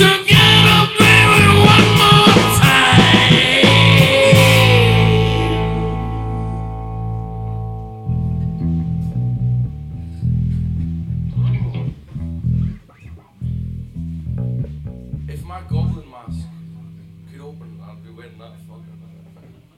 Yeah.